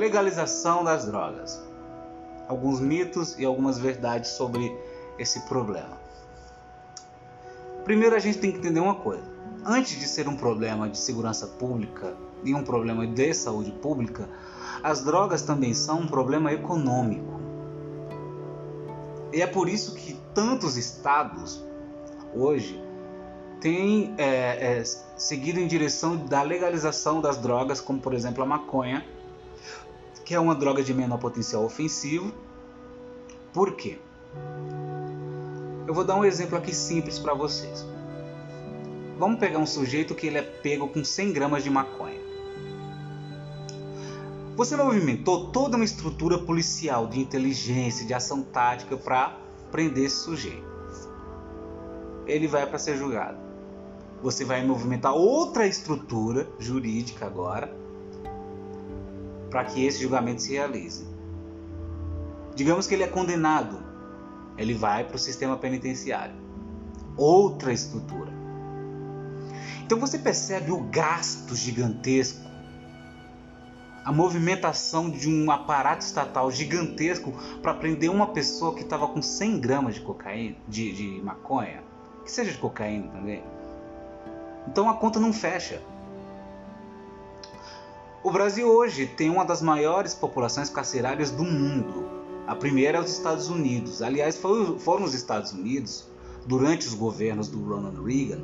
legalização das drogas. Alguns mitos e algumas verdades sobre esse problema. Primeiro a gente tem que entender uma coisa. Antes de ser um problema de segurança pública e um problema de saúde pública, as drogas também são um problema econômico. E é por isso que tantos estados hoje têm é, é, seguido em direção da legalização das drogas, como por exemplo a maconha, que é uma droga de menor potencial ofensivo. Por quê? Eu vou dar um exemplo aqui simples para vocês. Vamos pegar um sujeito que ele é pego com 100 gramas de maconha. Você movimentou toda uma estrutura policial de inteligência, de ação tática para prender esse sujeito. Ele vai para ser julgado. Você vai movimentar outra estrutura jurídica agora para que esse julgamento se realize. Digamos que ele é condenado, ele vai para o sistema penitenciário. Outra estrutura. Então você percebe o gasto gigantesco a movimentação de um aparato estatal gigantesco para prender uma pessoa que estava com 100 gramas de cocaína, de, de maconha, que seja de cocaína também. Então a conta não fecha. O Brasil hoje tem uma das maiores populações carcerárias do mundo. A primeira é os Estados Unidos. Aliás, foram os Estados Unidos, durante os governos do Ronald Reagan,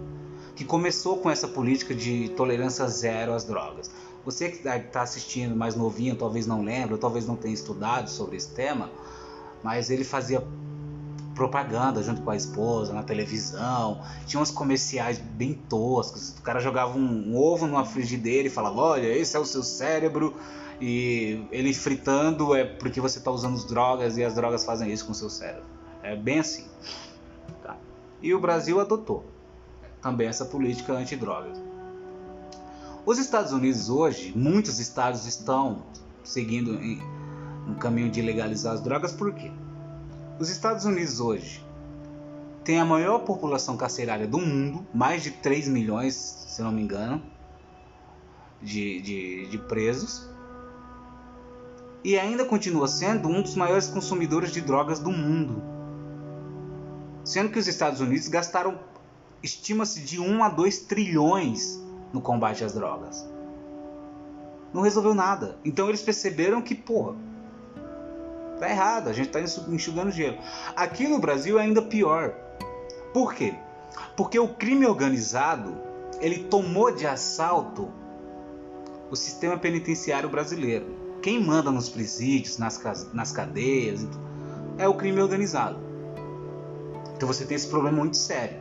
que começou com essa política de tolerância zero às drogas. Você que está assistindo mais novinho, talvez não lembre, talvez não tenha estudado sobre esse tema, mas ele fazia propaganda junto com a esposa na televisão. Tinha uns comerciais bem toscos. O cara jogava um, um ovo numa frigideira e falava: Olha, esse é o seu cérebro. E ele fritando é porque você está usando drogas e as drogas fazem isso com o seu cérebro. É bem assim. Tá? E o Brasil adotou também essa política antidrogas. Os Estados Unidos hoje, muitos estados estão seguindo em, no caminho de legalizar as drogas, por quê? Os Estados Unidos hoje têm a maior população carcerária do mundo, mais de 3 milhões, se não me engano, de, de, de presos, e ainda continua sendo um dos maiores consumidores de drogas do mundo. Sendo que os Estados Unidos gastaram, estima-se, de 1 a 2 trilhões no combate às drogas. Não resolveu nada. Então eles perceberam que, porra, tá errado, a gente tá enxugando gelo. Aqui no Brasil é ainda pior. Por quê? Porque o crime organizado, ele tomou de assalto o sistema penitenciário brasileiro. Quem manda nos presídios, nas, nas cadeias, é o crime organizado. Então você tem esse problema muito sério.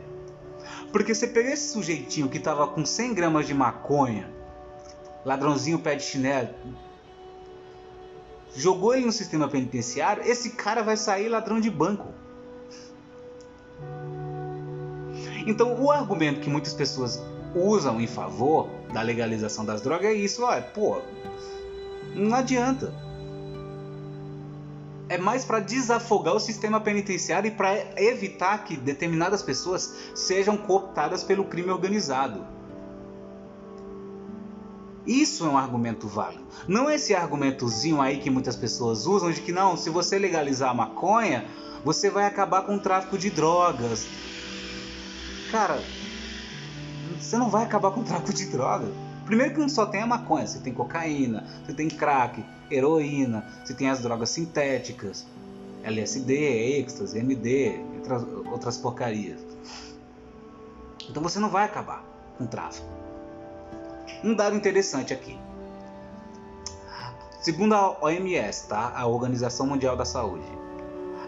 Porque você pega esse sujeitinho que tava com 100 gramas de maconha, ladrãozinho pé de chinelo, jogou ele no sistema penitenciário, esse cara vai sair ladrão de banco. Então, o argumento que muitas pessoas usam em favor da legalização das drogas é isso, ó, pô, não adianta é mais para desafogar o sistema penitenciário e para evitar que determinadas pessoas sejam cooptadas pelo crime organizado. Isso é um argumento válido. Não esse argumentozinho aí que muitas pessoas usam de que não, se você legalizar a maconha, você vai acabar com o tráfico de drogas. Cara, você não vai acabar com o tráfico de drogas. Primeiro que não só tem a maconha, você tem cocaína, você tem crack, heroína, você tem as drogas sintéticas, LSD, êxtase, MD, outras, outras porcarias. Então você não vai acabar com o tráfico. Um dado interessante aqui. Segundo a OMS, tá? a Organização Mundial da Saúde,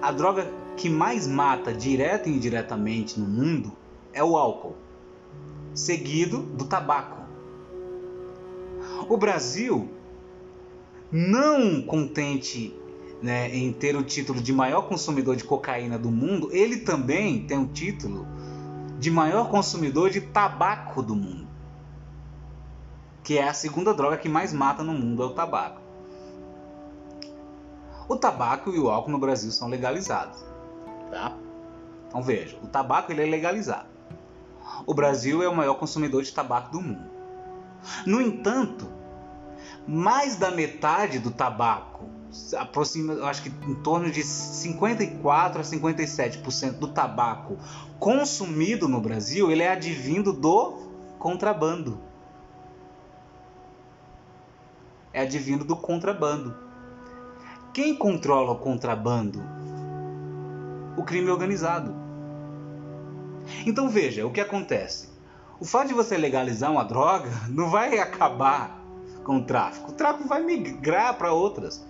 a droga que mais mata direta e indiretamente no mundo é o álcool, seguido do tabaco. O Brasil, não contente né, em ter o título de maior consumidor de cocaína do mundo, ele também tem o título de maior consumidor de tabaco do mundo. Que é a segunda droga que mais mata no mundo, é o tabaco. O tabaco e o álcool no Brasil são legalizados. Tá? Então veja, o tabaco ele é legalizado. O Brasil é o maior consumidor de tabaco do mundo. No entanto, mais da metade do tabaco, aproxima, acho que em torno de 54 a 57% do tabaco consumido no Brasil, ele é advindo do contrabando. É advindo do contrabando. Quem controla o contrabando? O crime organizado. Então veja, o que acontece? O fato de você legalizar uma droga não vai acabar com o tráfico. O tráfico vai migrar para outras.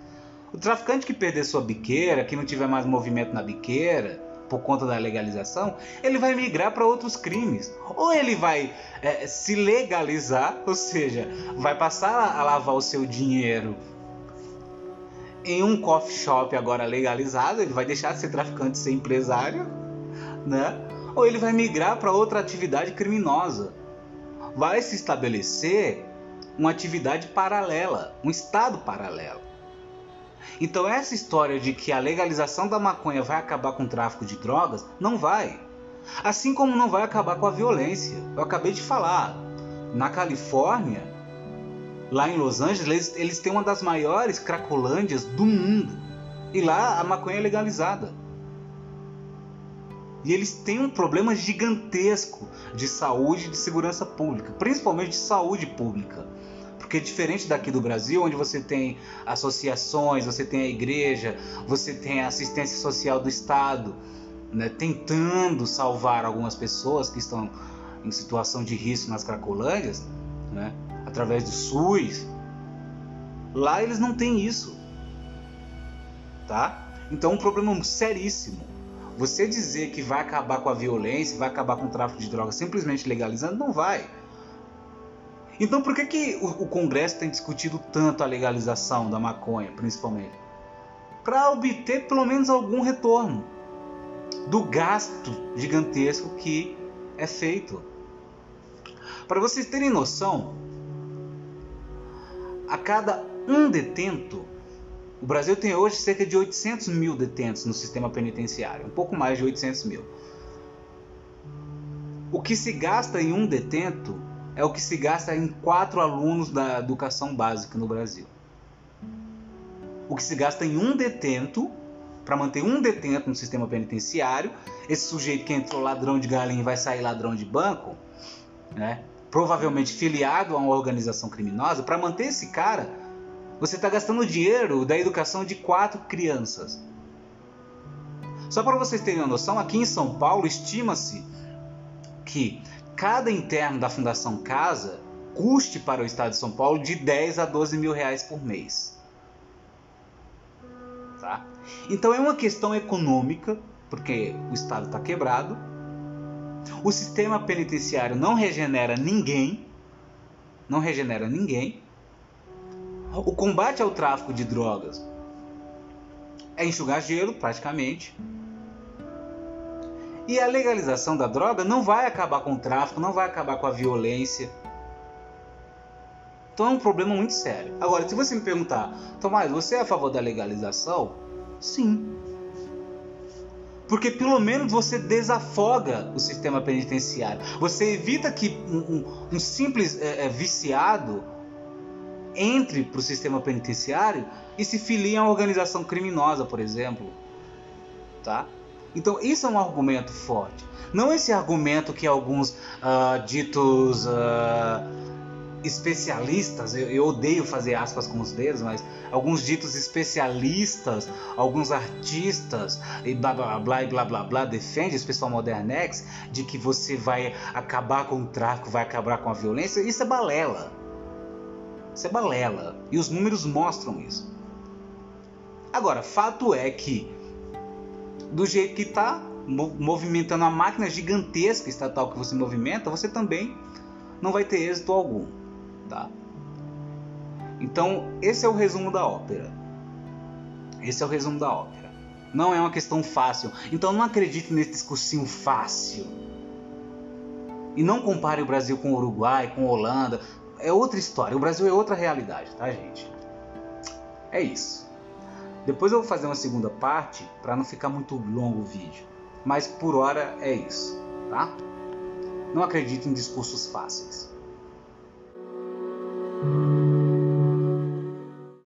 O traficante que perder sua biqueira, que não tiver mais movimento na biqueira por conta da legalização, ele vai migrar para outros crimes. Ou ele vai é, se legalizar, ou seja, vai passar a lavar o seu dinheiro em um coffee shop agora legalizado, ele vai deixar de ser traficante e ser empresário, né? Ou ele vai migrar para outra atividade criminosa. Vai se estabelecer uma atividade paralela, um estado paralelo. Então essa história de que a legalização da maconha vai acabar com o tráfico de drogas, não vai. Assim como não vai acabar com a violência. Eu acabei de falar. Na Califórnia, lá em Los Angeles, eles têm uma das maiores cracolândias do mundo. E lá a maconha é legalizada. E eles têm um problema gigantesco de saúde e de segurança pública, principalmente de saúde pública. Porque diferente daqui do Brasil, onde você tem associações, você tem a igreja, você tem a assistência social do Estado, né, tentando salvar algumas pessoas que estão em situação de risco nas cracolândias, né, através do SUS. Lá eles não têm isso. Tá? Então é um problema seríssimo. Você dizer que vai acabar com a violência, vai acabar com o tráfico de drogas simplesmente legalizando, não vai. Então por que, que o, o Congresso tem discutido tanto a legalização da maconha, principalmente? Para obter pelo menos algum retorno do gasto gigantesco que é feito. Para vocês terem noção, a cada um detento, o Brasil tem hoje cerca de 800 mil detentos no sistema penitenciário, um pouco mais de 800 mil. O que se gasta em um detento é o que se gasta em quatro alunos da educação básica no Brasil. O que se gasta em um detento, para manter um detento no sistema penitenciário, esse sujeito que entrou ladrão de galinha vai sair ladrão de banco, né? provavelmente filiado a uma organização criminosa, para manter esse cara, você está gastando dinheiro da educação de quatro crianças. Só para vocês terem uma noção, aqui em São Paulo estima-se que cada interno da Fundação Casa custe para o Estado de São Paulo de 10 a 12 mil reais por mês. Tá? Então é uma questão econômica, porque o Estado está quebrado, o sistema penitenciário não regenera ninguém, não regenera ninguém. O combate ao tráfico de drogas é enxugar gelo, praticamente. E a legalização da droga não vai acabar com o tráfico, não vai acabar com a violência. Então é um problema muito sério. Agora, se você me perguntar, Tomás, você é a favor da legalização? Sim. Porque pelo menos você desafoga o sistema penitenciário. Você evita que um, um, um simples é, é, viciado entre para o sistema penitenciário e se filie a uma organização criminosa, por exemplo. Tá? Então, isso é um argumento forte. Não esse argumento que alguns uh, ditos uh, especialistas, eu, eu, odeio fazer aspas com os dedos, mas alguns ditos especialistas, alguns artistas e blá blá blá blá blá blá defende esse pessoal modernex de que você vai acabar com o tráfico, vai acabar com a violência. Isso é balela. Isso é balela. E os números mostram isso. Agora, fato é que do jeito que está, movimentando a máquina gigantesca estatal que você movimenta, você também não vai ter êxito algum. Tá? Então, esse é o resumo da ópera. Esse é o resumo da ópera. Não é uma questão fácil. Então, não acredite nesse discursinho fácil. E não compare o Brasil com o Uruguai, com a Holanda. É outra história. O Brasil é outra realidade, tá, gente? É isso. Depois eu vou fazer uma segunda parte para não ficar muito longo o vídeo. Mas por hora é isso, tá? Não acredito em discursos fáceis.